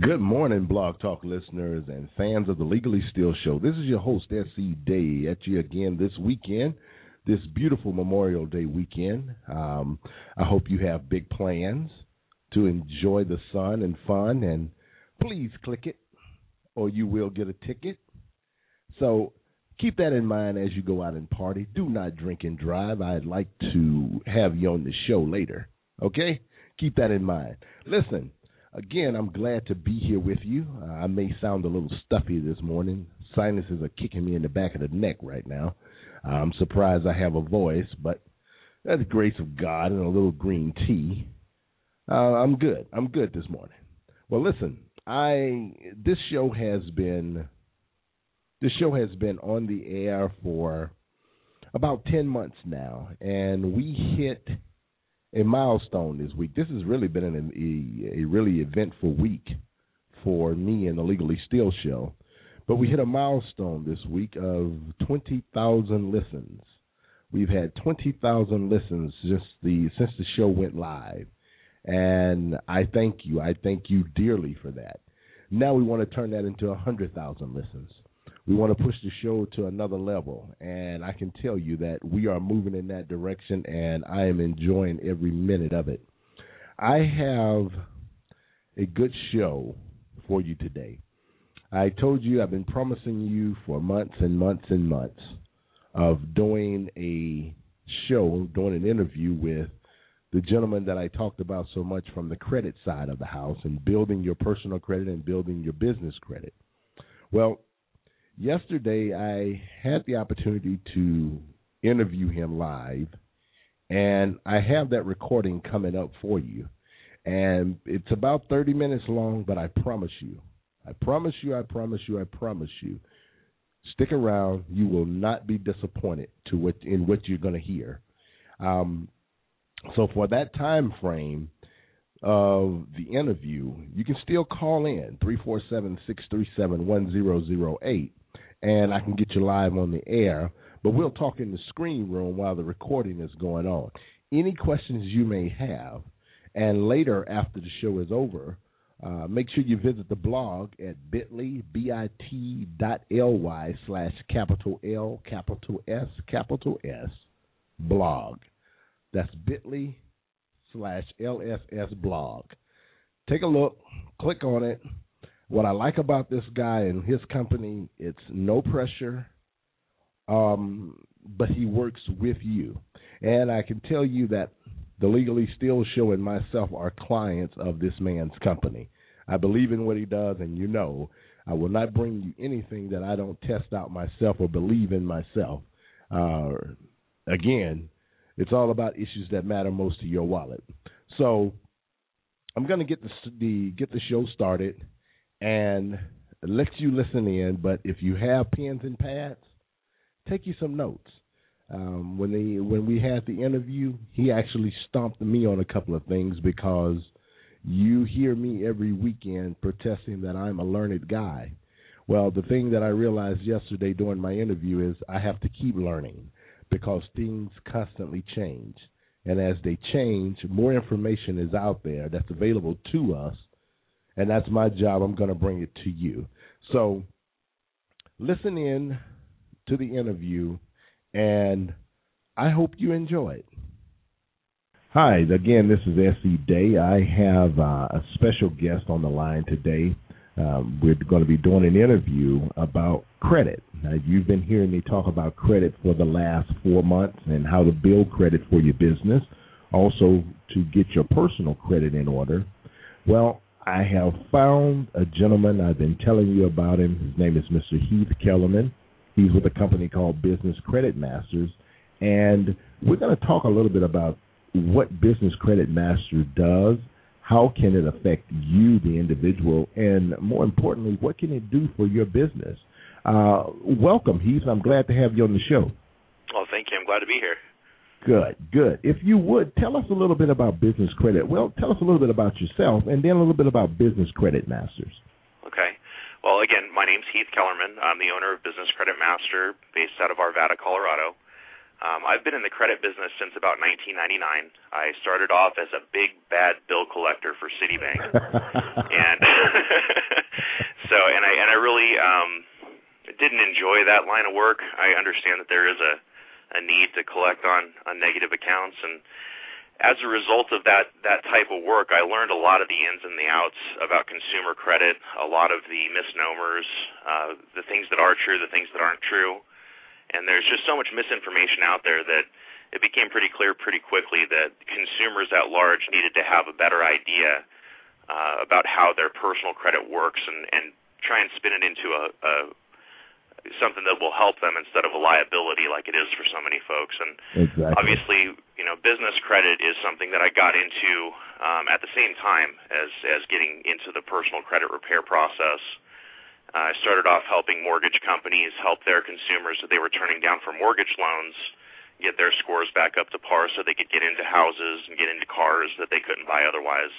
Good morning, Blog Talk listeners and fans of the Legally Steele Show. This is your host, S.C. Day, at you again this weekend, this beautiful Memorial Day weekend. Um, I hope you have big plans to enjoy the sun and fun, and please click it or you will get a ticket. So keep that in mind as you go out and party. Do not drink and drive. I'd like to have you on the show later. Okay? Keep that in mind. Listen, again, I'm glad to be here with you. Uh, I may sound a little stuffy this morning. Sinuses are kicking me in the back of the neck right now. I'm surprised I have a voice, but that's the grace of God and a little green tea. Uh, I'm good. I'm good this morning. Well, listen, I this show has been this show has been on the air for about 10 months now, and we hit a milestone this week. This has really been an, a, a really eventful week for me and the Legally Steele Show. But we mm-hmm. hit a milestone this week of 20,000 listens. We've had 20,000 listens just the since the show went live. And I thank you. I thank you dearly for that. Now we want to turn that into 100,000 listens we want to push the show to another level. And I can tell you that we are moving in that direction, and I am enjoying every minute of it. I have a good show for you today. I told you I've been promising you for months and months and months of doing a show, doing an interview with the gentleman that I talked about so much from the credit side of the house and building your personal credit and building your business credit. Well, yesterday I had the opportunity to interview him live, and I have that recording coming up for you. And it's about 30 minutes long, but I promise you, I promise you, I promise you, I promise you, stick around. You will not be disappointed to what in what you're going to hear. Um, so for that time frame of the interview, you can still call in 347 637 1008 and I can get you live on the air. But we'll talk in the screen room while the recording is going on. Any questions you may have, and later after the show is over, uh, make sure you visit the blog at bit.ly, B-I-T dot L-Y slash capital L, capital S, capital S, blog. That's bit.ly slash LSS blog. Take a look, click on it, what I like about this guy and his company, it's no pressure, um, but he works with you. And I can tell you that the Legally Steele Show and myself are clients of this man's company. I believe in what he does, and you know, I will not bring you anything that I don't test out myself or believe in myself. Uh, again, it's all about issues that matter most to your wallet. So I'm going to get the, the get the show started and let you listen in. But if you have pens and pads, take you some notes. Um, when they when we had the interview, he actually stomped me on a couple of things because you hear me every weekend protesting that I'm a learned guy. Well, the thing that I realized yesterday during my interview is I have to keep learning because things constantly change. And as they change, more information is out there that's available to us and that's my job. I'm going to bring it to you. So listen in to the interview, and I hope you enjoy it. Hi, again, this is S.E. Day. I have uh, a special guest on the line today. Um, we're going to be doing an interview about credit. Now, you've been hearing me talk about credit for the last four months and how to build credit for your business, also to get your personal credit in order. Well, I have found a gentleman. I've been telling you about him. His name is Mr. Heath Kellerman. He's with a company called Business Credit Masters. And we're going to talk a little bit about what Business Credit Master does, how can it affect you, the individual, and more importantly, what can it do for your business? Uh, welcome, Heath. I'm glad to have you on the show. Oh, thank you. I'm glad to be here. Good, good. If you would tell us a little bit about business credit. Well, tell us a little bit about yourself, and then a little bit about Business Credit Masters. Okay. Well, again, my name's Heath Kellerman. I'm the owner of Business Credit Master, based out of Arvada, Colorado. Um, I've been in the credit business since about 1999. I started off as a big bad bill collector for Citibank, and so and I and I really um, didn't enjoy that line of work. I understand that there is a a need to collect on on negative accounts. And as a result of that that type of work, I learned a lot of the ins and the outs about consumer credit, a lot of the misnomers, uh, the things that are true, the things that aren't true, and there's just so much misinformation out there that it became pretty clear pretty quickly that consumers at large needed to have a better idea uh, about how their personal credit works and and try and spin it into a, a something that will help them instead of a liability like it is for so many folks. And exactly. obviously, you know, business credit is something that I got into um, at the same time as as getting into the personal credit repair process. Uh, I started off helping mortgage companies help their consumers that they were turning down for mortgage loans get their scores back up to par so they could get into houses and get into cars that they couldn't buy otherwise.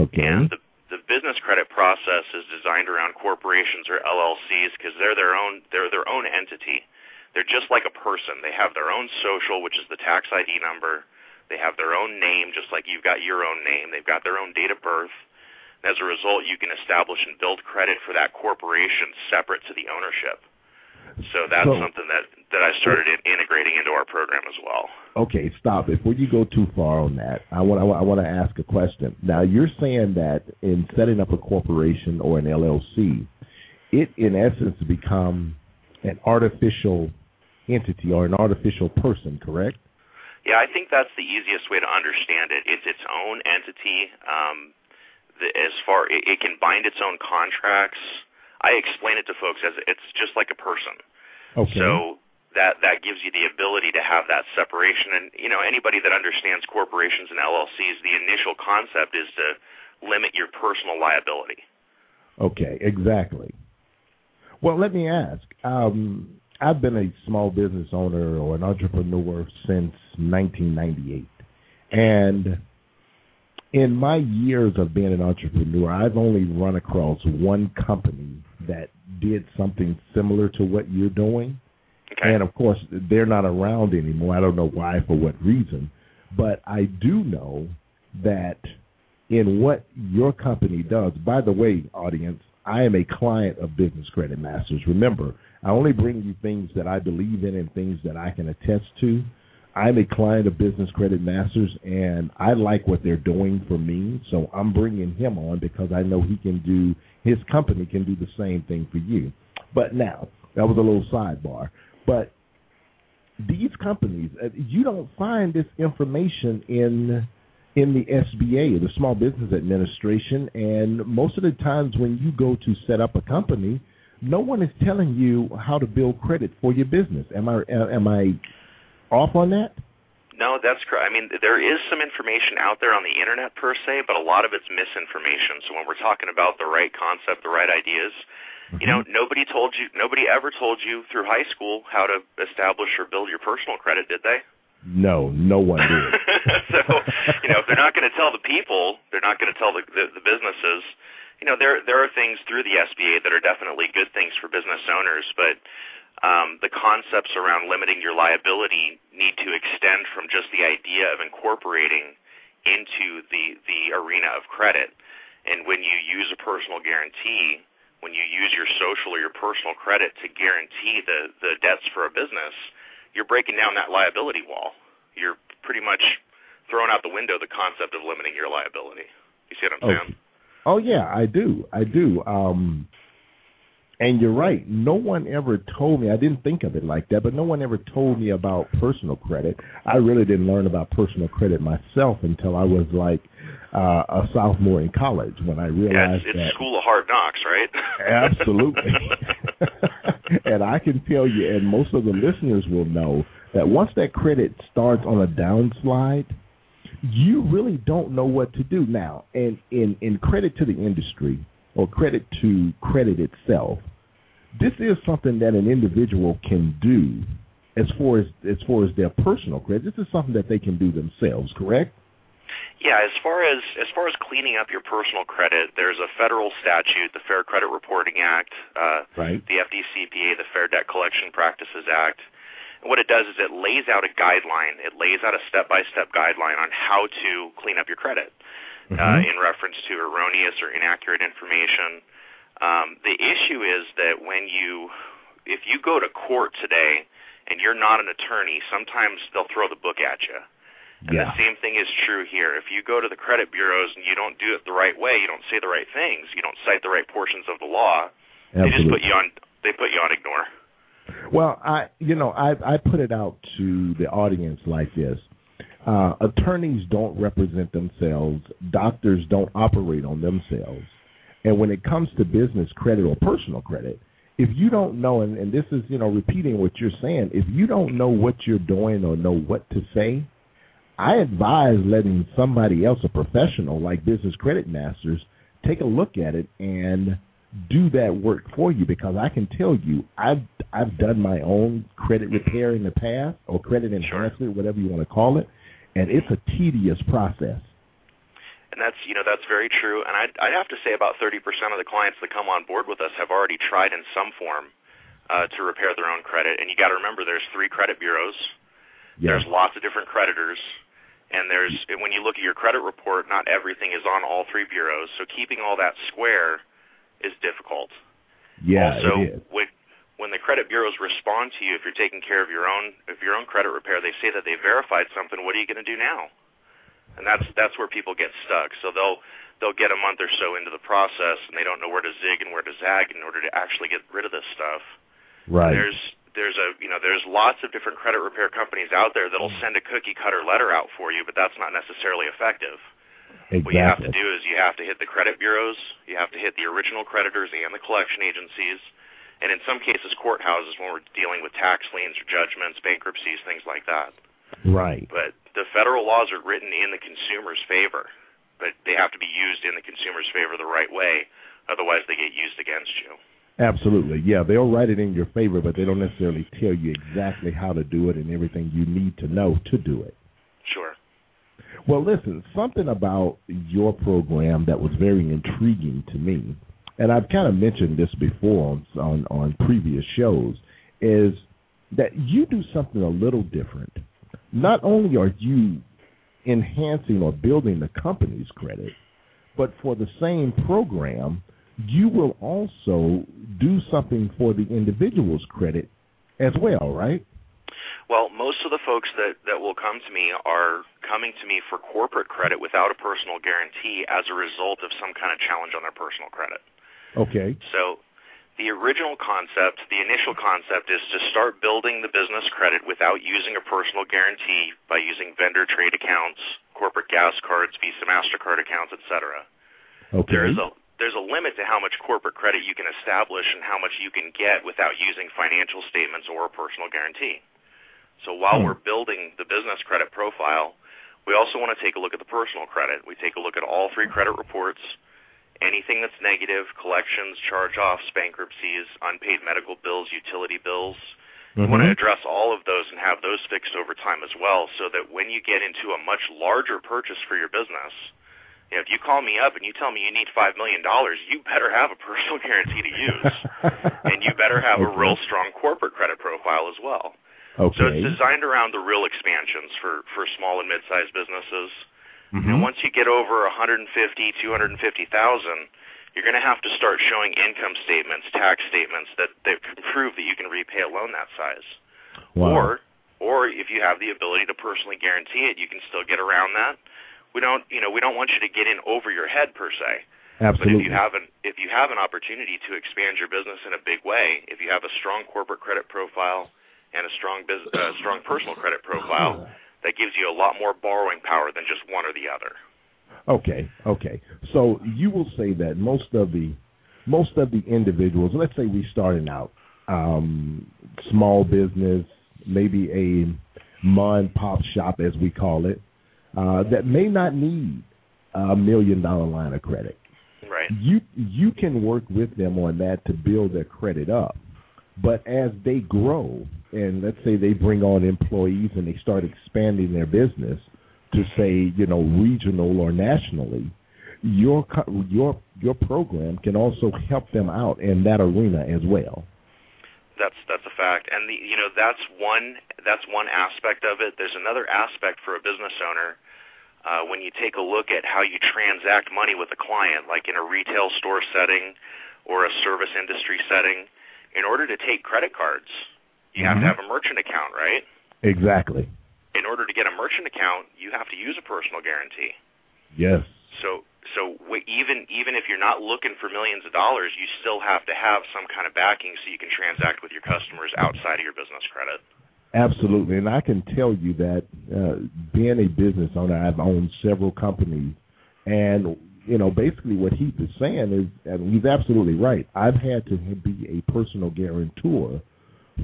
Okay. And the the business credit process is designed around corporations or LLCs because they're their own they're their own entity. They're just like a person. They have their own social, which is the tax ID number. They have their own name, just like you've got your own name. They've got their own date of birth. And as a result, you can establish and build credit for that corporation separate to the ownership. So that's so, something that that I started in, integrating into our program as well. Okay, stop. Before you go too far on that, I want I want to ask a question. Now, you're saying that in setting up a corporation or an LLC, it in essence become an artificial entity or an artificial person, correct? Yeah, I think that's the easiest way to understand it. It's its own entity. Um, the, as far it, it can bind its own contracts I explain it to folks as it's just like a person. Okay. So that that gives you the ability to have that separation and you know anybody that understands corporations and LLCs the initial concept is to limit your personal liability. Okay, exactly. Well, let me ask. Um, I've been a small business owner or an entrepreneur since 1998, and in my years of being an entrepreneur, I've only run across one company that did something similar to what you're doing. Okay. And of course, they're not around anymore. I don't know why, for what reason, but I do know that in what your company does. By the way, audience, I am a client of Business Credit Masters. Remember, I only bring you things that I believe in and things that I can attest to. I'm a client of Business Credit Masters, and I like what they're doing for me. So I'm bringing him on because I know he can do his company can do the same thing for you. But now that was a little sidebar. But these companies, uh, you don't find this information in in the SBA, the Small Business Administration, and most of the times when you go to set up a company, no one is telling you how to build credit for your business. Am I am I off on that? No, that's correct. I mean, there is some information out there on the internet per se, but a lot of it's misinformation. So when we're talking about the right concept, the right ideas, mm-hmm. you know, nobody told you, nobody ever told you through high school how to establish or build your personal credit, did they? No, no one did. so, you know, if they're not going to tell the people, they're not going to tell the, the the businesses. You know, there there are things through the SBA that are definitely good things for business owners, but um, the concepts around limiting your liability need to extend from just the idea of incorporating into the the arena of credit. And when you use a personal guarantee, when you use your social or your personal credit to guarantee the the debts for a business, you're breaking down that liability wall. You're pretty much throwing out the window the concept of limiting your liability. You see what I'm saying? Oh, oh yeah, I do. I do. Um and you're right. No one ever told me. I didn't think of it like that, but no one ever told me about personal credit. I really didn't learn about personal credit myself until I was like uh, a sophomore in college when I realized yeah, it's, that. school of hard knocks, right? absolutely. and I can tell you, and most of the listeners will know that once that credit starts on a downslide, you really don't know what to do now. And in in credit to the industry or credit to credit itself, this is something that an individual can do as far as as far as their personal credit. This is something that they can do themselves, correct? Yeah, as far as as far as cleaning up your personal credit, there's a federal statute, the Fair Credit Reporting Act, uh, right. the FDCPA, the Fair Debt Collection Practices Act. And what it does is it lays out a guideline. It lays out a step-by-step guideline on how to clean up your credit mm-hmm. uh, in reference to erroneous or inaccurate information. Um, the issue is that when you, if you go to court today and you're not an attorney, sometimes they'll throw the book at you. And yeah. the same thing is true here. If you go to the credit bureaus and you don't do it the right way, you don't say the right things, you don't cite the right portions of the law, Absolutely. they just put you on they put you on ignore. Well, I you know I I put it out to the audience like this. Uh, attorneys don't represent themselves. Doctors don't operate on themselves. And when it comes to business credit or personal credit, if you don't know, and, and this is you know repeating what you're saying, if you don't know what you're doing or know what to say, I advise letting somebody else, a professional like Business Credit Masters, take a look at it and do that work for you because I can tell you I've I've done my own credit repair in the past or credit enhancement, whatever you want to call it, and it's a tedious process. And that's you know that's very true. And I'd I'd have to say about 30% of the clients that come on board with us have already tried in some form uh, to repair their own credit. And you got to remember, there's three credit bureaus. Yeah. There's lots of different creditors and there's when you look at your credit report, not everything is on all three bureaus. So keeping all that square is difficult. Yeah. Also, when when the credit bureaus respond to you, if you're taking care of your own if your own credit repair, they say that they verified something. What are you going to do now? And that's that's where people get stuck. So they'll they'll get a month or so into the process, and they don't know where to zig and where to zag in order to actually get rid of this stuff. Right. And there's there's a you know there's lots of different credit repair companies out there that'll mm. send a cookie cutter letter out for you, but that's not necessarily effective. Exactly. What you have to do is you have to hit the credit bureaus, you have to hit the original creditors and the collection agencies, and in some cases courthouses when we're dealing with tax liens or judgments, bankruptcies, things like that. Right. But the federal laws are written in the consumer's favor, but they have to be used in the consumer's favor the right way, otherwise they get used against you. Absolutely. Yeah, they'll write it in your favor, but they don't necessarily tell you exactly how to do it and everything you need to know to do it. Sure. Well, listen, something about your program that was very intriguing to me, and I've kind of mentioned this before on, on, on previous shows, is that you do something a little different. Not only are you enhancing or building the company's credit, but for the same program, you will also do something for the individual's credit as well, right? Well, most of the folks that, that will come to me are coming to me for corporate credit without a personal guarantee as a result of some kind of challenge on their personal credit. Okay. So the original concept, the initial concept is to start building the business credit without using a personal guarantee by using vendor trade accounts, corporate gas cards, Visa Mastercard accounts, etc. Okay. There is a there's a limit to how much corporate credit you can establish and how much you can get without using financial statements or a personal guarantee. So while hmm. we're building the business credit profile, we also want to take a look at the personal credit. We take a look at all three credit reports, anything that's negative, collections, charge-offs, bankruptcies, unpaid medical bills, utility bills. Mm-hmm. We want to address all of those and have those fixed over time as well so that when you get into a much larger purchase for your business, you know, if you call me up and you tell me you need five million dollars, you better have a personal guarantee to use, and you better have okay. a real strong corporate credit profile as well. Okay. So it's designed around the real expansions for for small and mid-sized businesses. Mm-hmm. And once you get over 150, 250,000, you're going to have to start showing income statements, tax statements that that can prove that you can repay a loan that size. Wow. Or or if you have the ability to personally guarantee it, you can still get around that. We don't, you know, we don't want you to get in over your head per se. Absolutely. But if you have an if you have an opportunity to expand your business in a big way, if you have a strong corporate credit profile, and a strong business, uh, strong personal credit profile that gives you a lot more borrowing power than just one or the other. Okay, okay. So you will say that most of the most of the individuals, let's say we starting out, um, small business, maybe a mom pop shop as we call it, uh, that may not need a million dollar line of credit. Right. You you can work with them on that to build their credit up. But as they grow, and let's say they bring on employees and they start expanding their business to say, you know, regional or nationally, your your your program can also help them out in that arena as well. that's that's a fact. And the you know that's one that's one aspect of it. There's another aspect for a business owner uh, when you take a look at how you transact money with a client, like in a retail store setting or a service industry setting. In order to take credit cards, you mm-hmm. have to mm-hmm. have a merchant account, right? Exactly. In order to get a merchant account, you have to use a personal guarantee. Yes. So so even even if you're not looking for millions of dollars, you still have to have some kind of backing so you can transact with your customers outside of your business credit. Absolutely, and I can tell you that uh, being a business owner, I've owned several companies, and you know, basically what Heath is saying is, and he's absolutely right. I've had to be a personal guarantor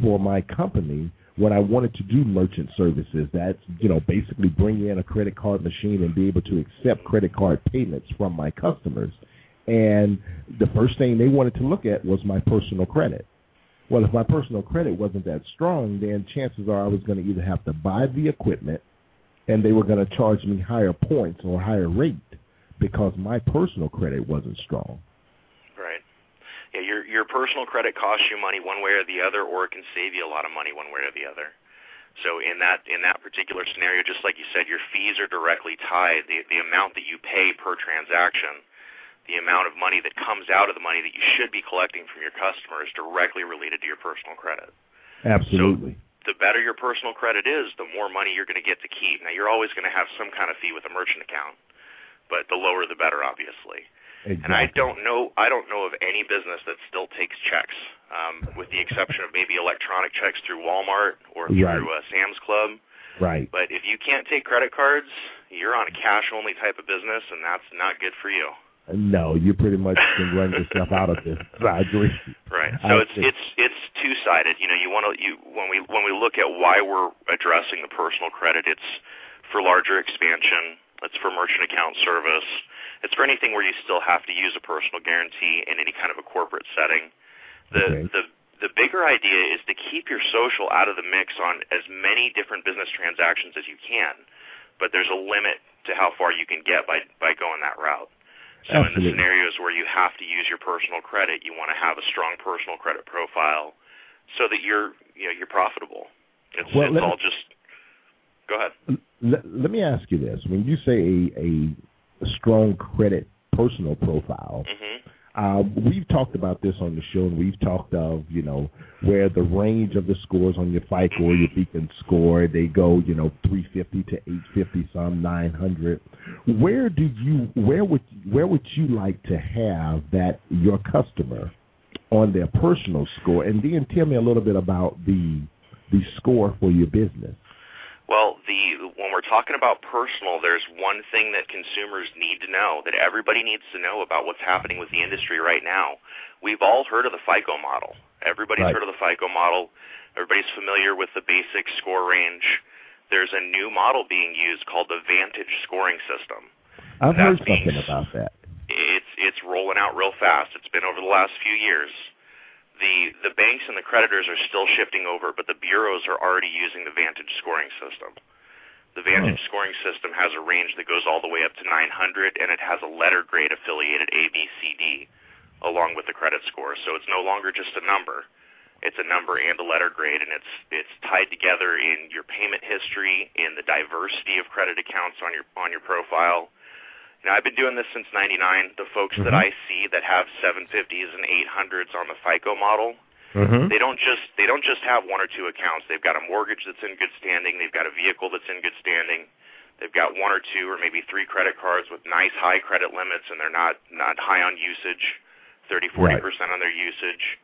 for my company when I wanted to do merchant services, that's you know basically bring in a credit card machine and be able to accept credit card payments from my customers. And the first thing they wanted to look at was my personal credit. Well, if my personal credit wasn't that strong, then chances are I was going to either have to buy the equipment, and they were going to charge me higher points or higher rate because my personal credit wasn't strong Right. yeah, your your personal credit costs you money one way or the other, or it can save you a lot of money one way or the other. So in that in that particular scenario, just like you said, your fees are directly tied. The the amount that you pay per transaction, the amount of money that comes out of the money that you should be collecting from your customer is directly related to your personal credit. Absolutely. So the better your personal credit is, the more money you're going to get to keep. Now you're always going to have some kind of fee with a merchant account, but the lower the better, obviously. Exactly. And I don't know I don't know of any business that still takes checks, um, with the exception of maybe electronic checks through Walmart or through right. uh, Sam's Club. Right. But if you can't take credit cards, you're on a cash only type of business, and that's not good for you. No, you pretty much can run yourself out of this. I agree. Right. So I it's think. it's it's two sided. You know, you want to you when we when we look at why we're addressing the personal credit, it's for larger expansion. It's for merchant account service it's for anything where you still have to use a personal guarantee in any kind of a corporate setting. The okay. the the bigger idea is to keep your social out of the mix on as many different business transactions as you can, but there's a limit to how far you can get by by going that route. So Absolutely. in the scenarios where you have to use your personal credit, you want to have a strong personal credit profile so that you're you know you're profitable. It's, well, it's all just go ahead. Let, let me ask you this: When you say a, a strong credit personal profile. Mm-hmm. Uh, we've talked about this on the show, and we've talked of you know where the range of the scores on your FICO or your Beacon score they go you know 350 to 850, some 900. Where do you where would where would you like to have that your customer on their personal score, and then tell me a little bit about the the score for your business. Well, the when we're talking about personal, there's one thing that consumers need to know that everybody needs to know about what's happening with the industry right now. We've all heard of the FICO model. Everybody's right. heard of the FICO model. Everybody's familiar with the basic score range. There's a new model being used called the Vantage scoring system. I've That's heard something being, about that. It's it's rolling out real fast. It's been over the last few years the the banks and the creditors are still shifting over, but the bureaus are already using the Vantage scoring system. The Vantage oh. scoring system has a range that goes all the way up to 900, and it has a letter grade affiliated A, B, C, D, along with the credit score. So it's no longer just a number; it's a number and a letter grade, and it's it's tied together in your payment history, in the diversity of credit accounts on your on your profile, now, I've been doing this since '99. The folks mm-hmm. that I see that have 750s and 800s on the FICO model, mm-hmm. they don't just they don't just have one or two accounts. They've got a mortgage that's in good standing. They've got a vehicle that's in good standing. They've got one or two or maybe three credit cards with nice high credit limits, and they're not not high on usage, 30, 40 percent on their usage.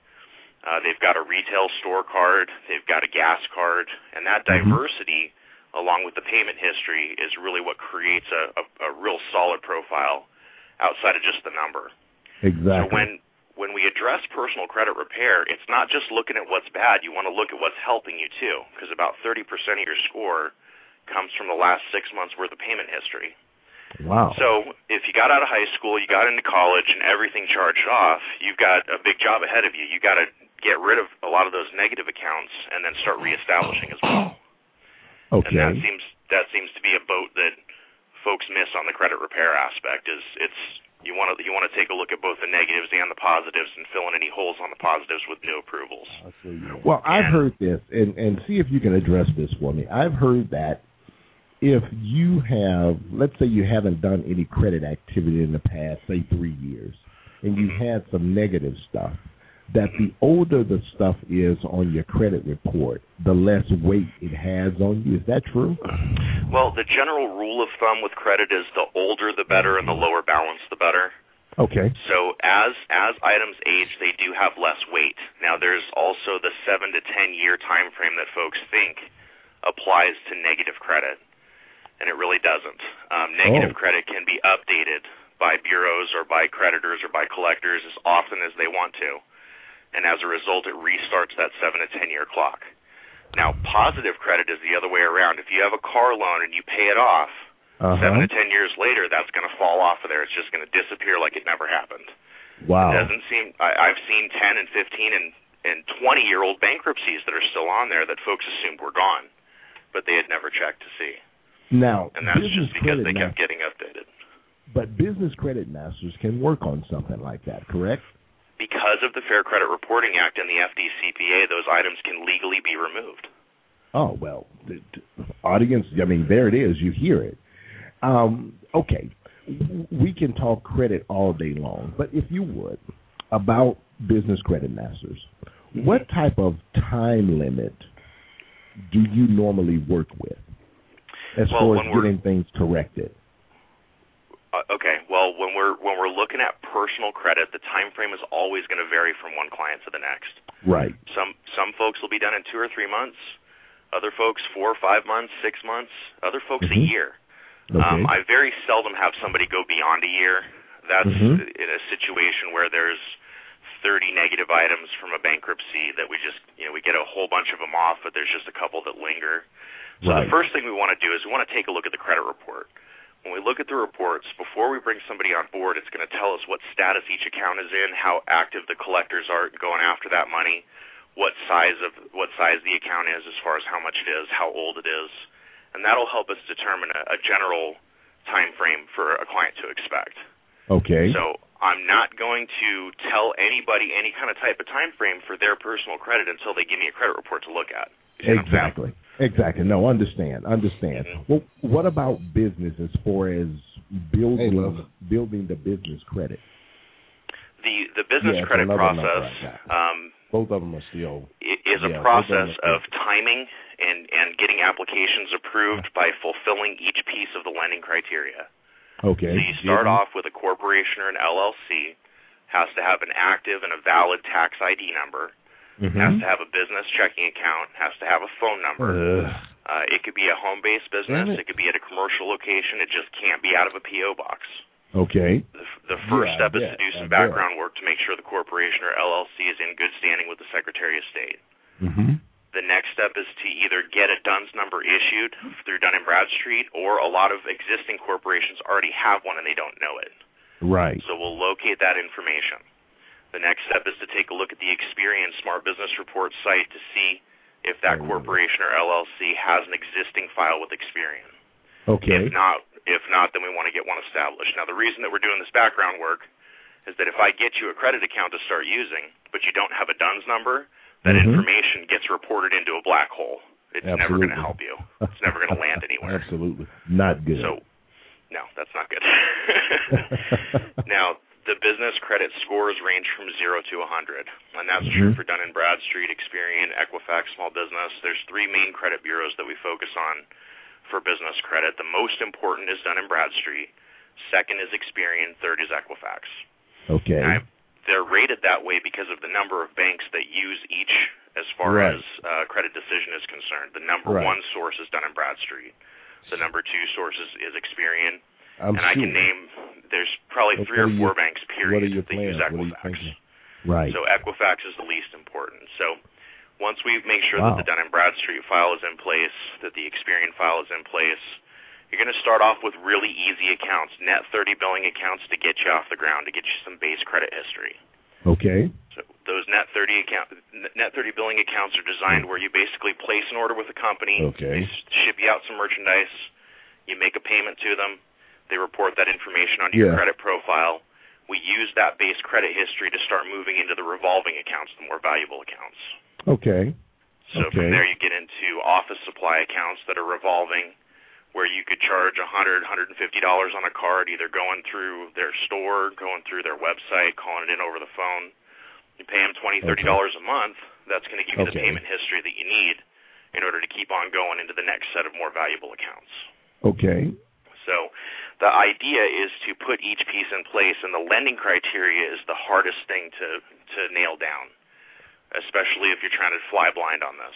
Uh, they've got a retail store card. They've got a gas card, and that mm-hmm. Along with the payment history, is really what creates a, a, a real solid profile outside of just the number. Exactly. So when when we address personal credit repair, it's not just looking at what's bad. You want to look at what's helping you too, because about 30% of your score comes from the last six months worth of payment history. Wow. So if you got out of high school, you got into college, and everything charged off, you've got a big job ahead of you. You got to get rid of a lot of those negative accounts and then start reestablishing as well. Okay. And that seems that seems to be a boat that folks miss on the credit repair aspect. Is it's You want to you want to take a look at both the negatives and the positives and fill in any holes on the positives with new approvals. Well, I've heard this, and and see if you can address this for me. I've heard that if you have, let's say, you haven't done any credit activity in the past, say three years, and you've Mm-hmm. had some negative stuff, that the older the stuff is on your credit report, the less weight it has on you. Is that true? Well, the general rule of thumb with credit is the older the better and the lower balance the better. Okay. So as as items age, they do have less weight. Now there's also the 7 to 10 year time frame that folks think applies to negative credit. And it really doesn't. Um, negative Oh. credit can be updated by bureaus or by creditors or by collectors as often as they want to. And as a result, it restarts that 7 to 10 year clock. Now, positive credit is the other way around. If you have a car loan and you pay it off, Uh seven to ten years later, that's going to fall off of there. It's just going to disappear like it never happened. Wow. It doesn't seem. I, I've seen ten and fifteen and and twenty year old bankruptcies that are still on there that folks assumed were gone, but they had never checked to see, Now, and that's just because they ma- kept getting updated. but business credit masters can work on something like that, correct? Because of the Fair Credit Reporting Act and the FDCPA, those items can legally be removed. Oh well, the, the audience. I mean, there it is. You hear it. Um, okay, we can talk credit all day long, but if you would about business credit masters, what type of time limit do you normally work with as Well, far as getting things corrected? Uh, okay, well, when we're when we're looking at personal credit, the time frame is always going to vary from one client to the next. Right. Some some folks will be done in two or three months. Other folks four or five months, six months. Other folks Mhm. a year. Okay. Um, I very seldom have somebody go beyond a year. That's Mhm. in a situation where there's 30 negative items from a bankruptcy that we just you know we get a whole bunch of them off, but there's just a couple that linger. So Right. the first thing we want to do is we want to take a look at the credit report. When we look at the reports, before we bring somebody on board, it's going to tell us what status each account is in, how active the collectors are going after that money, what size of what size the account is as far as how much it is, how old it is, and that'll help us determine a, a general time frame for a client to expect. okay. So I'm not going to tell anybody any kind of type of time frame for their personal credit until they give me a credit report to look at. You see what I'm saying? Exactly. Exactly. No, understand. Understand. Well, what about business as far as building Hey, building the business credit? The the business Yeah, credit process um, Both of them are still. is Yeah, a process of timing and and getting applications approved by fulfilling each piece of the lending criteria. Okay. So you start off with a corporation or an LLC, has to have an active and a valid tax ID number, has Mhm. to have a business checking account, has to have a phone number. Ugh. Uh, it could be a home-based business, it. it could be at a commercial location. It just can't be out of a PO box. Okay. The, the first Yeah, step is I to do some background work to make sure the corporation or LLC is in good standing with the Secretary of State. Mhm. The next step is to either get a DUNS number issued through Dun and Bradstreet, or a lot of existing corporations already have one and they don't know it. Right. So we'll locate that information. The next step is to take a look at the Experian Smart Business Report site to see if that Oh, corporation or LLC has an existing file with Experian. Okay. If not, if not, then we want to get one established. Now, the reason that we're doing this background work is that if I get you a credit account to start using, but you don't have a DUNS number, that Mhm. information gets reported into a black hole. It's never going to help you. It's never going to land anywhere. Absolutely. Not good. So, no, that's not good. now, the business credit scores range from zero to a 100, and that's true Mhm. for Dun and Bradstreet, Experian, Equifax Small Business. There's three main credit bureaus that we focus on for business credit. The most important is Dun and Bradstreet. Second is Experian. Third is Equifax. okay. I, they're rated that way because of the number of banks that use each as far Right. as uh, credit decision is concerned. The number Right. one source is Dun and Bradstreet. The number two source is, is Experian, I'm and sure. I can name there's probably But three or what are four your- banks What are period your that use plans? What are you Equifax. Right. So Equifax is the least important. So once we make sure Wow. that the Dun and Bradstreet file is in place, that the Experian file is in place, you're going to start off with really easy accounts, net 30 billing accounts to get you off the ground, to get you some base credit history. okay. So those net 30 account net 30 billing accounts are designed where you basically place an order with a company, Okay. they ship you out some merchandise, you make a payment to them, they report that information onto Yeah. your credit profile, we use that base credit history to start moving into the revolving accounts, the more valuable accounts. Okay. So Okay. from there, you get into office supply accounts that are revolving, where you could charge a hundred, hundred and fifty dollars on a card, either going through their store, going through their website, calling it in over the phone. You pay them twenty, thirty dollars $30 a month. That's going to give you the payment history that you need in order to keep on going into the next set of more valuable accounts. Okay. So the idea is to put each piece in place, and the lending criteria is the hardest thing to to nail down, especially if you're trying to fly blind on this.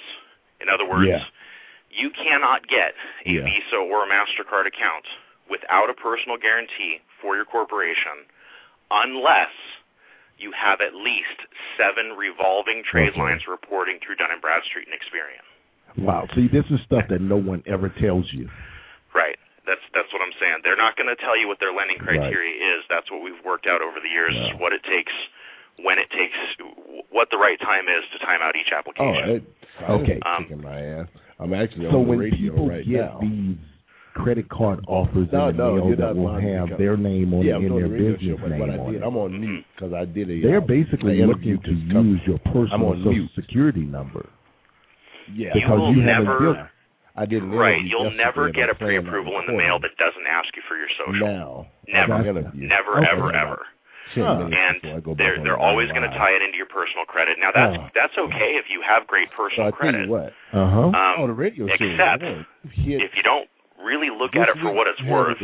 In other words, Yeah. you cannot get a Yeah. Visa or a Mastercard account without a personal guarantee for your corporation, unless you have at least seven revolving trade Okay. lines reporting through Dun and Bradstreet and Experian. Wow. See, this is stuff that no one ever tells you. Right. That's that's what I'm saying. They're not going to tell you what their lending Right. criteria is. That's what we've worked out over the years. Wow. What it takes, when it takes, what the right time is to time out each Oh, application. it, Okay. I'm kicking my ass. I'm actually So on the when radio people right get now. these credit card offers No, in the no, mail that will have their name on yeah, it I'm and their the business show, name what I on did, it, I'm on mute because I did a. they're uh, basically an looking to this company. use your personal social mute. security number. Yeah, because will you haven't never- built I did an Right. You'll never get a pre-approval in the mail that doesn't ask you for your social. now. Never. I'm gonna be- Never, Okay. ever, ever. Huh. And before I go back they're they're always going to tie it into your personal credit. Now that's Oh. that's okay if you have great So personal I tell credit. you what. Uh huh. Um, oh, the radio except man, if you don't really look at it for what it's worth,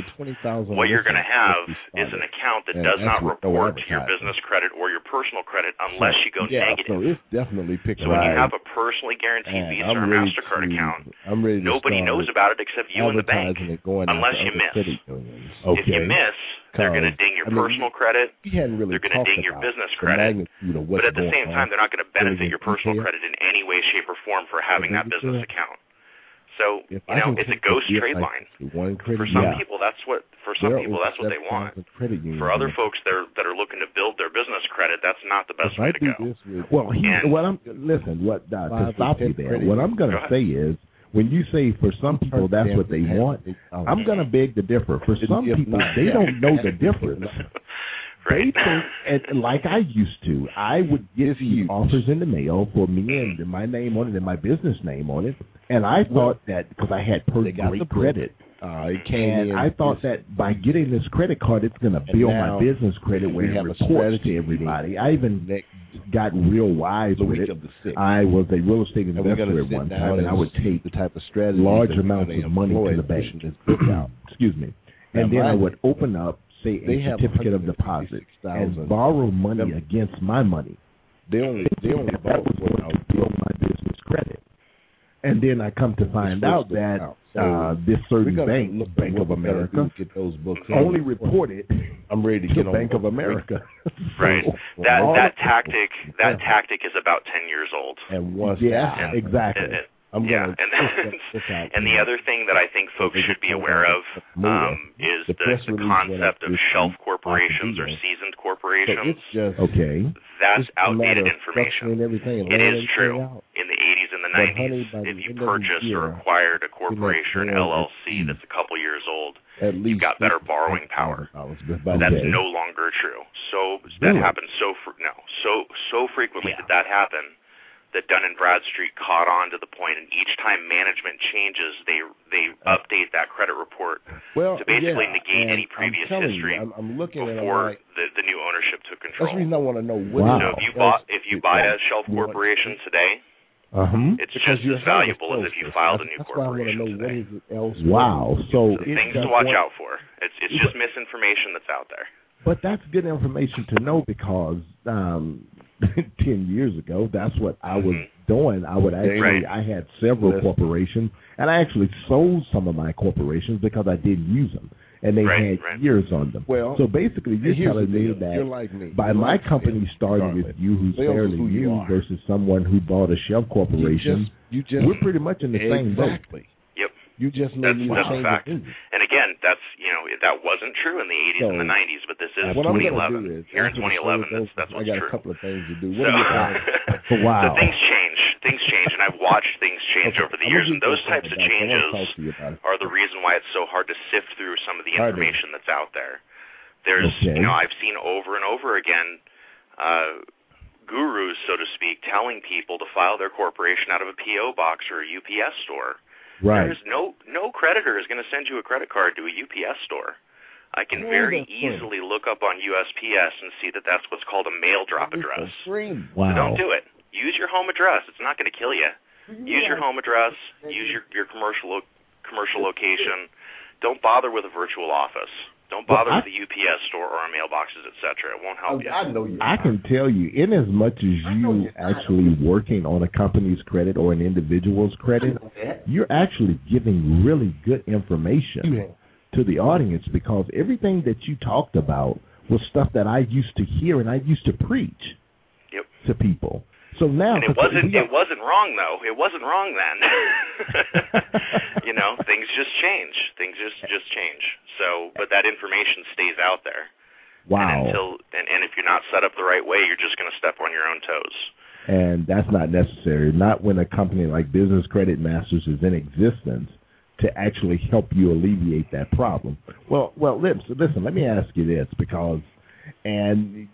what you're going to have is an account that does not report to your business credit or your personal credit unless you go yeah, negative. So it's definitely picking So when you have a personally guaranteed Visa or Mastercard account, to nobody knows about it except you and the bank. advertising it going out unless you miss. unions. If you miss, they're going to ding your I mean, personal credit, Really they're gonna ding your business credit, magnitude of what's but at the same on. time, they're not going to benefit your personal credit in any way, shape, or form for having that business account. So If you know, it's a ghost the- trade line. One credit For some Yeah. people, that's what. For some there people, that's what they want. 7,000 For other in- folks that are that are looking to build their business credit, that's not the best if way I to do go. this with Well, he, And- what I'm listen. What uh, Five to to stop you there? What I'm going to ahead. say is, when you say for some people that's what they want, I'm going to beg to differ. For some people, they don't know the difference. They think, and like I used to, I would get huge. offers in the mail for me and my name on it and my business name on it, and I thought that because I had great the credit, Uh, it came and in. I thought that by getting this credit card, it's going to build my business credit where it have a reports to everybody. I even got real wise with it. I was a real estate investor at one time, and I would take the type of strategy large amounts of money to the bank. this book out. Excuse me. And then I would open up, say, They a have certificate of deposit 156,000. and borrow money Them- against my money. They only they only that bought was one going out. to build my business credit. And then I come to find out that out. So uh, this certain bank, look Bank of America, get those books out. only reported I'm ready to to get on Bank of America. Right. So, That that tactic that tactic is about ten years old. And once yeah, And- exactly. and- and- I'm yeah, and and the other thing that I think folks should be aware of um, is The the, concept of shelf corporations or seasoned So corporations. it's just Okay. That's outdated information. structuring Everything and It is true. In the 80s and the But, 90s, honey, the if you purchased or acquired a corporation, doing LLC, that's a couple years old, At least got better borrowing power. $50,000 that's no longer true. So that happens so fr- no so so frequently did that happen that Dun and Bradstreet caught on to the point, and each time management changes, they they update that credit report well, to basically yeah, negate any previous I'm history You, I'm, I'm looking at it before like, the the new ownership took control. that's control. the reason I want to know what Wow. So if you bought if you buy a was. shelf You want- corporation today, Uh huh. it's because just as valuable as if you filed a new That's why I want to corporation know what today. is it else. Wow. So It's things to watch one- out for. It's it's just misinformation that's out there. But that's good information to know because um, ten years ago, that's what I was Mhm. doing. I would actually, Right. I had several Listen. corporations, and I actually sold some of my corporations because I didn't use them, and they Right, had right. years on them. Well, so basically, you're telling me deal. that you're like me. by You're my like company me, starting with you, who's Sales fairly who you new, versus someone who bought a shell You corporation, just, you just we're pretty much in the same boat. You just may That's- need that's change fact. And again, that's you know that wasn't true in the 80s and the 90s, but this is What I'm 2011. do is Here in 2011, show that's that's what's I got true. a couple of things to do. So, What you think? Wow. so things change. Things change, and I've watched things change Okay, over the years, and those types of second, Doc. I wanna talk changes to you about it. are the reason why it's so hard to sift through some of the information that's out there. There's Okay. you know I've seen over and over again uh gurus so to speak telling people to file their corporation out of a PO box or a UPS store. Right. There's no no creditor is going to send you a credit card to a UPS store. I can very easily look up on USPS and see that that's what's called a mail drop address. Extreme. So don't do it. Use your home address. It's not going to kill you. You Use your home address. Use your your commercial lo- commercial location. Don't bother with a virtual office. Don't Well, bother I- with a UPS store or a mailboxes, etc. It won't help you. I, I know you. I can tell you, in as much as you actually working on a company's credit or an individual's credit, you're actually giving really good information to the audience because everything that you talked about was stuff that I used to hear and I used to preach Yep. to people. So now, And it wasn't we it wasn't wrong though. It wasn't wrong then. you know, things just change. Things just just change. So, but that information stays out there. wow, And until and, and if you're not set up the right way, you're just going to step on your own toes. and that's not necessary. Not when a company like Business Credit Masters is in existence to actually help you alleviate that problem. Well, well, listen, listen. Let me ask you this because, and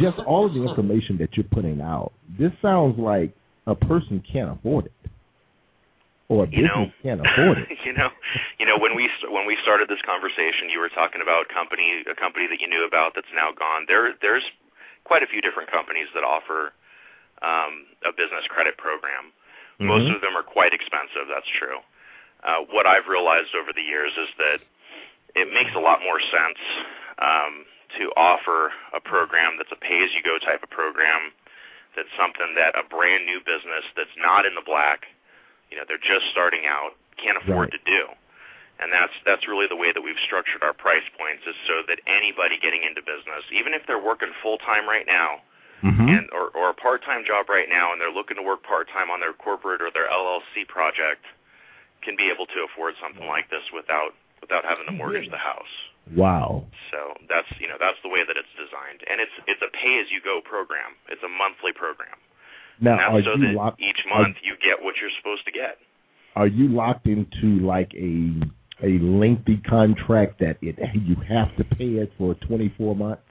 just all of the information that you're putting out, this sounds like a person can't afford it, or a You know, business can't afford it. you know, you know when we when we started this conversation, you were talking about company a company that you knew about that's now gone. There there's quite a few different companies that offer um, a business credit program. Most Mhm. of them are quite expensive. That's true. Uh, what I've realized over the years is that it makes a lot more sense um, to offer a program that's a pay-as-you-go type of program. That's something that a brand new business that's not in the black, you know, they're just starting out, can't afford Right. to do. And that's that's really the way that we've structured our price points is so that anybody getting into business, even if they're working full time right now, Mhm. and or or a part-time job right now and they're looking to work part-time on their corporate or their LLC project can be able to afford something like this without without having to mortgage the house. Wow. So that's you know that's the way that it's designed, and it's it's a pay-as-you-go program. It's a monthly program. Now, are so you locked? each are- month you get what you're supposed to get. are you locked into like a a lengthy contract that it you have to pay it for 24 months?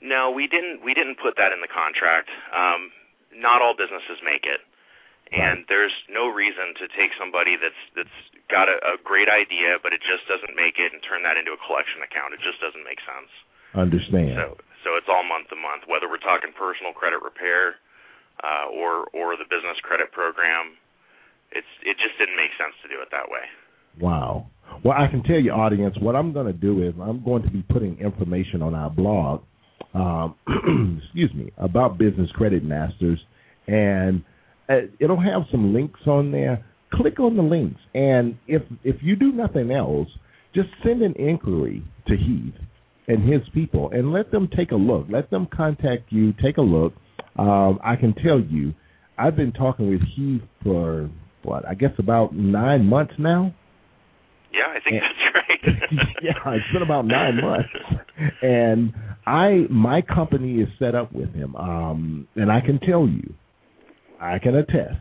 No, we didn't. We didn't put that in the contract. Um, not all businesses make it, and there's no reason to take somebody that's that's got a, a great idea, but it just doesn't make it, and turn that into a collection account. It just doesn't make sense. Understand? So, so it's all month to month, whether we're talking personal credit repair uh, or or the business credit program. It's it just didn't make sense to do it that way. Wow. Well, I can tell you, audience, what I'm going to do is I'm going to be putting information on our blog, um, excuse me, about Business Credit Masters, and uh, it'll have some links on there. Click on the links, and if if you do nothing else, just send an inquiry to Heath and his people, and let them take a look. Let them contact you. Take a look. Um, I can tell you, I've been talking with Heath for what I guess about nine months now. Yeah, I think Yeah. that's right. yeah, it's been about nine months, and I my company is set up with him, um, and I can tell you, I can attest,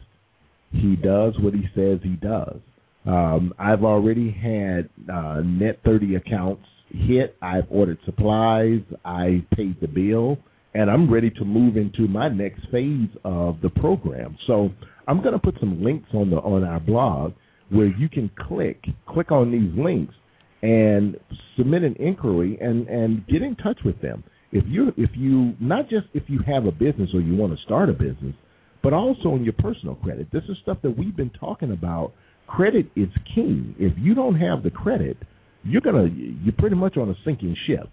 he does what he says he does. Um, I've already had uh, net thirty accounts hit. I've ordered supplies. I paid the bill, and I'm ready to move into my next phase of the program. So I'm going to put some links on the on our blog where you can click click on these links and submit an inquiry and and get in touch with them. If you if you not just if you have a business or you want to start a business, but also on your personal credit. This is stuff that we've been talking about. Credit is king. If you don't have the credit, you're gonna you're pretty much on a sinking ship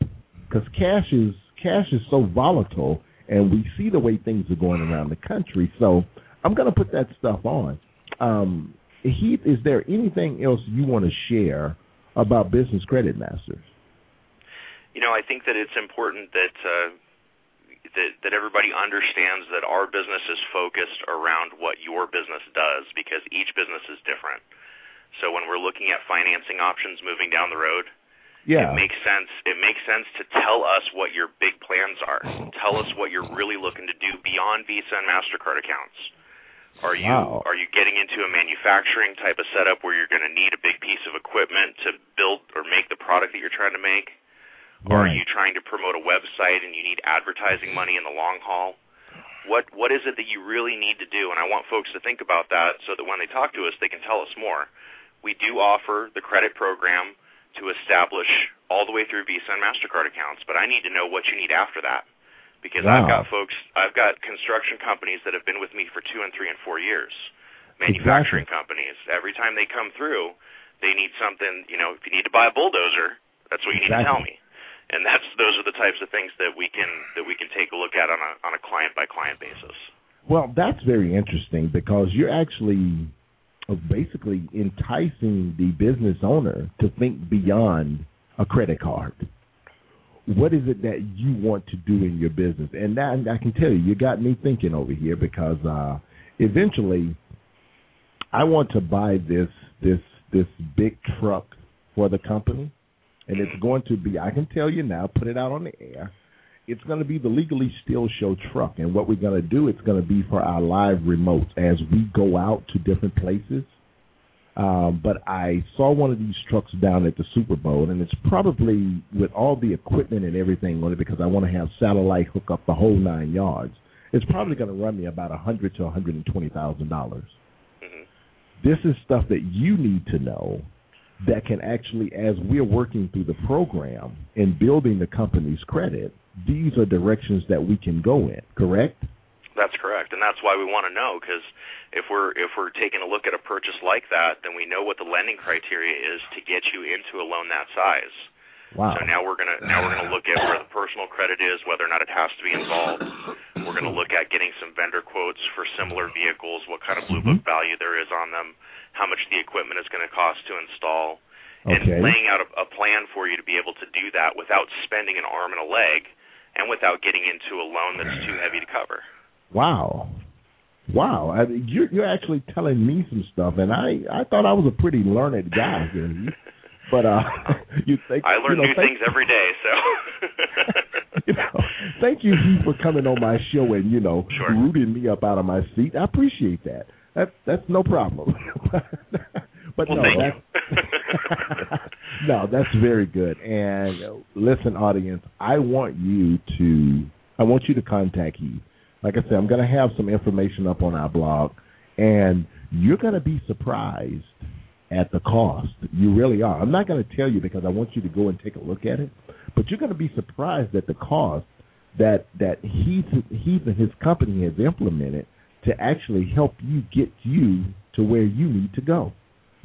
because cash is cash is so volatile, and we see the way things are going around the country. So I'm gonna put that stuff on. Um, Heath, is there anything else you want to share about Business Credit Masters? you know, I think that it's important that uh, that that everybody understands that our business is focused around what your business does because each business is different. So when we're looking at financing options moving down the road, Yeah, it makes sense. It makes sense to tell us what your big plans are. Tell us what you're really looking to do beyond Visa and Mastercard accounts. Are you Wow. are you getting into a manufacturing type of setup where you're going to need a big piece of equipment to build or make the product that you're trying to make? Or are you trying to promote a website and you need advertising money in the long haul? What what is it that you really need to do? And I want folks to think about that so that when they talk to us, they can tell us more. We do offer the credit program to establish all the way through Visa and Mastercard accounts, but I need to know what you need after that because I've got folks, I've got construction companies that have been with me for two and three and four years, manufacturing companies. Every time they come through, they need something. You know, if you need to buy a bulldozer, that's what you need to tell me. And that's those are the types of things that we can that we can take a look at on a on a client by client basis. Well, that's very interesting because you're actually uh, basically enticing the business owner to think beyond a credit card. What is it that you want to do in your business? And that, I can tell you, you got me thinking over here because uh, eventually, I want to buy this this this big truck for the company, and it's going to be. I can tell you now. Put it out on the air it's going to be the Legally Steal Show truck. And what we're going to do, it's going to be for our live remotes as we go out to different places. Um, but I saw one of these trucks down at the Super Bowl, and it's probably with all the equipment and everything on it because I want to have satellite hook up the whole nine yards. It's probably going to run me about a hundred to a hundred and twenty thousand dollars. hmm This is stuff that you need to know that can actually, as we're working through the program and building the company's credit, these are directions that we can go in. Correct? That's correct, and that's why we want to know because if we're if we're taking a look at a purchase like that, then we know what the lending criteria is to get you into a loan that size. Wow. So now we're gonna now we're gonna look at where the personal credit is, whether or not it has to be involved. We're gonna look at getting some vendor quotes for similar vehicles, what kind of blue book value there is on them, how much the equipment is going to cost to install, Okay. and laying out a, a plan for you to be able to do that without spending an arm and a leg, and without getting into a loan that's too heavy to cover. Wow. Wow. I, you're, you're actually telling me some stuff, and I, I thought I was a pretty learned guy. But uh, you think I learn you know, new things every day, so. you know, thank you for coming on my show and you know Sure. rooting me up out of my seat. I appreciate that. That's that's no problem. but Well, no, that's, no, that's very good. And uh, listen, audience, I want you to I want you to contact Heath. Like I said, I'm going to have some information up on our blog, and you're going to be surprised at the cost. You really are. I'm not going to tell you because I want you to go and take a look at it, but you're going to be surprised at the cost that that Heath Heath and his company has implemented to actually help you get you to where you need to go.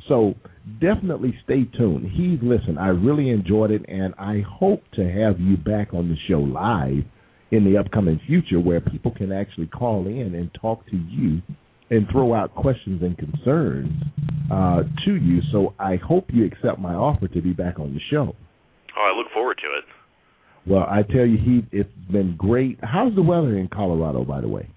So definitely stay tuned. Heath, listen, I really enjoyed it, and I hope to have you back on the show live in the upcoming future where people can actually call in and talk to you and throw out questions and concerns uh, to you. So I hope you accept my offer to be back on the show. oh, I look forward to it. Well, I tell you, Heath, it's been great. How's the weather in Colorado, by the way?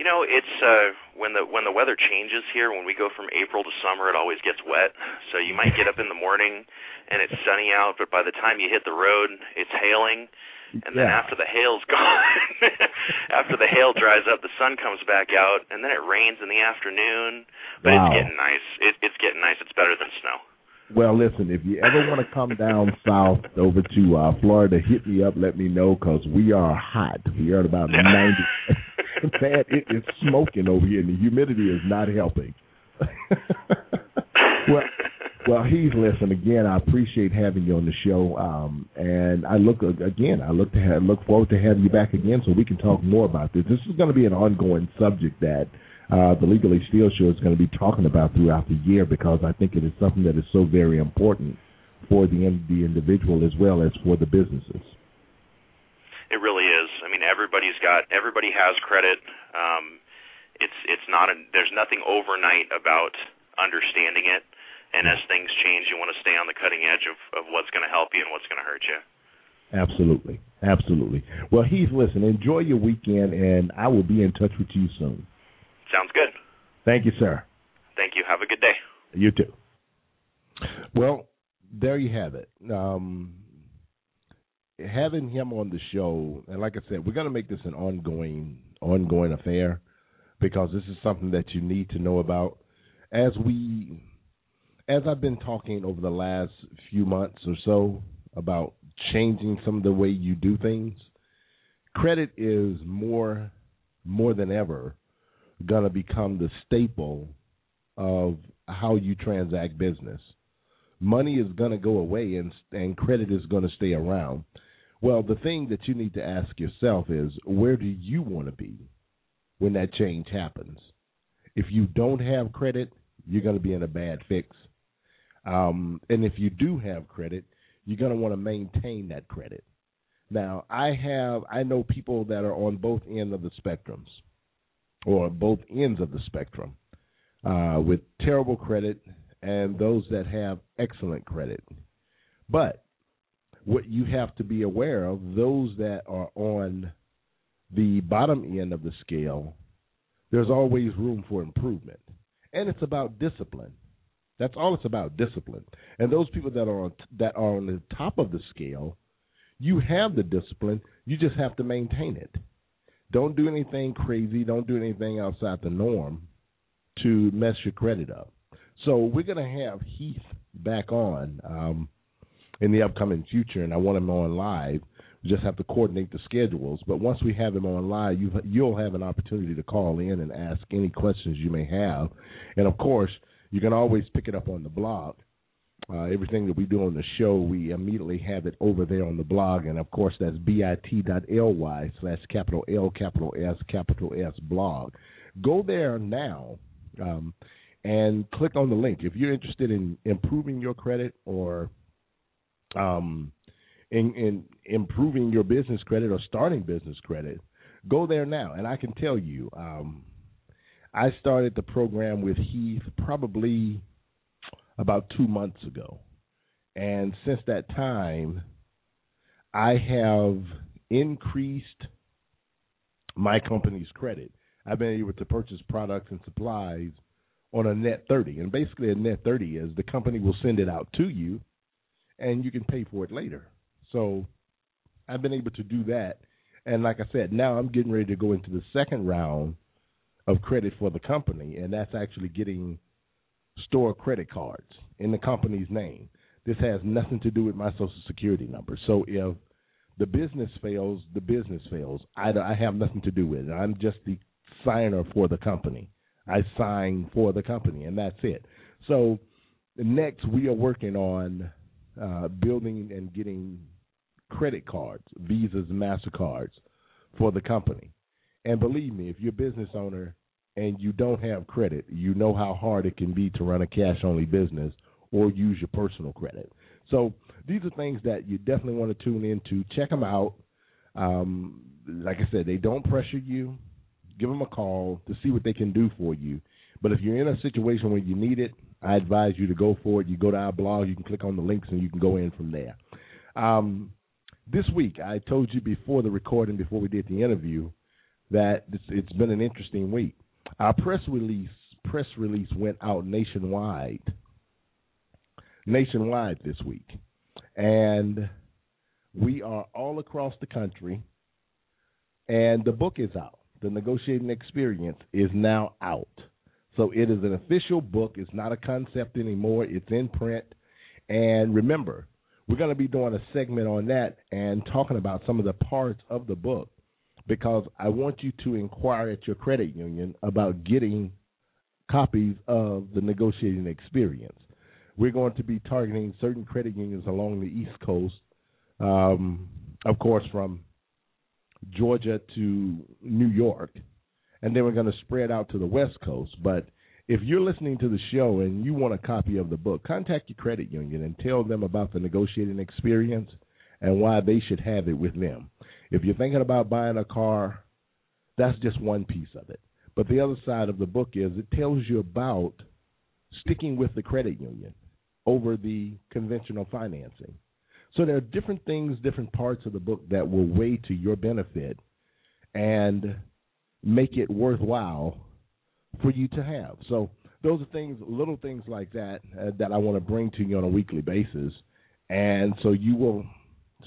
You know, it's uh when the when the weather changes here, when we go from April to summer, it always gets wet. So you might get up in the morning and it's sunny out, but by the time you hit the road, it's hailing. And then Yeah. after the hail's gone, after the hail dries up, the sun comes back out, and then it rains in the afternoon. But Wow. it's getting nice. It, it's getting nice. It's better than snow. Well, listen, if you ever want to come down south over to uh, Florida, hit me up. Let me know because we are hot. We are at about Yeah. 90. Man, it is smoking over here, and the humidity is not helping. well, well, Heath, listen again. I appreciate having you on the show, um, and I look again. I look to have, look forward to having you back again so we can talk more about this. This is going to be an ongoing subject that uh, the Legally Steal Show is going to be talking about throughout the year because I think it is something that is so very important for the the individual as well as for the businesses. It really is. I mean, everybody's got everybody has credit. Um, it's it's not a, there's nothing overnight about understanding it. And as things change, you want to stay on the cutting edge of, of what's going to help you and what's going to hurt you. Absolutely, absolutely. Well, Heath, listen, enjoy your weekend, and I will be in touch with you soon. Sounds good. Thank you, sir. Thank you. Have a good day. You too. Well, there you have it. Um, having him on the show, and like I said, we're going to make this an ongoing, ongoing affair because this is something that you need to know about. As we, as I've been talking over the last few months or so about changing some of the way you do things. Credit is more more than ever going to become the staple of how you transact business. Money is going to go away and and credit is going to stay around. Well, the thing that you need to ask yourself is where do you want to be when that change happens? If you don't have credit, you're going to be in a bad fix. Um, and if you do have credit, you're going to want to maintain that credit. Now, I have I know people that are on both ends of the spectrums, or both ends of the spectrum, uh, with terrible credit and those that have excellent credit. But what you have to be aware of, those that are on the bottom end of the scale, there's always room for improvement. And it's about discipline. That's all it's about, discipline. And those people that are on, that are on the top of the scale, you have the discipline. You just have to maintain it. Don't do anything crazy. Don't do anything outside the norm to mess your credit up. So we're going to have Heath back on um, in the upcoming future, and I want him on live. We just have to coordinate the schedules. But once we have him on live, you, you'll have an opportunity to call in and ask any questions you may have. And of course, you can always pick it up on the blog. Uh, everything that we do on the show, we immediately have it over there on the blog. And of course, that's bit.ly slash capital L, capital S, capital S blog. Go there now um, and click on the link. If you're interested in improving your credit or um, in, in improving your business credit or starting business credit, go there now. And I can tell you, um, I started the program with Heath probably about two months ago. And since that time, I have increased my company's credit. I've been able to purchase products and supplies on a net 30. And basically, a net 30 is the company will send it out to you and you can pay for it later. So I've been able to do that. And like I said, now I'm getting ready to go into the second round of credit for the company, and that's actually getting store credit cards in the company's name. This has nothing to do with my social security number. So if the business fails, the business fails. I, I have nothing to do with it. I'm just the signer for the company. I sign for the company, and that's it. So next, we are working on uh, building and getting credit cards, Visas, Mastercards for the company. And believe me, if you're a business owner and you don't have credit, you know how hard it can be to run a cash only business or use your personal credit. So these are things that you definitely want to tune into. Check them out. Um, like I said, they don't pressure you. Give them a call to see what they can do for you. But if you're in a situation where you need it, I advise you to go for it. You go to our blog, you can click on the links, and you can go in from there. Um, this week, I told you before the recording, before we did the interview, that it's, it's been an interesting week. Our press release press release went out nationwide, nationwide this week, and we are all across the country. And the book is out. The negotiating experience is now out. So it is an official book. It's not a concept anymore. It's in print. And remember, we're going to be doing a segment on that and talking about some of the parts of the book because I want you to inquire at your credit union about getting copies of the negotiating experience. We're going to be targeting certain credit unions along the East Coast, um, of course, from Georgia to New York, and then we're going to spread out to the West Coast. But if you're listening to the show and you want a copy of the book, contact your credit union and tell them about the negotiating experience and why they should have it with them. If you're thinking about buying a car, that's just one piece of it. But the other side of the book is it tells you about sticking with the credit union over the conventional financing. So there are different things, different parts of the book that will weigh to your benefit and make it worthwhile for you to have. So those are things, little things like that, uh, that I want to bring to you on a weekly basis, and so you will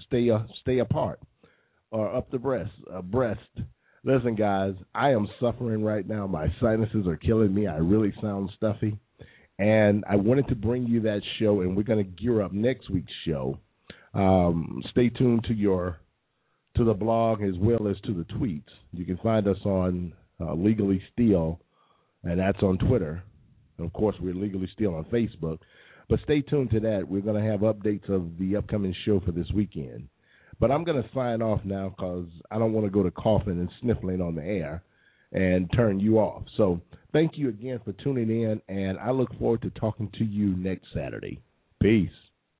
stay uh, stay apart or up the breast breast. Listen, guys, I am suffering right now. My sinuses are killing me. I really sound stuffy, and I wanted to bring you that show, and we're going to gear up next week's show Um, stay tuned to your to the blog as well as to the tweets. You can find us on uh, Legally Steal, and that's on Twitter. And of course, we're Legally Steal on Facebook. But stay tuned to that. We're going to have updates of the upcoming show for this weekend. But I'm going to sign off now because I don't want to go to coughing and sniffling on the air and turn you off. So thank you again for tuning in, and I look forward to talking to you next Saturday. Peace.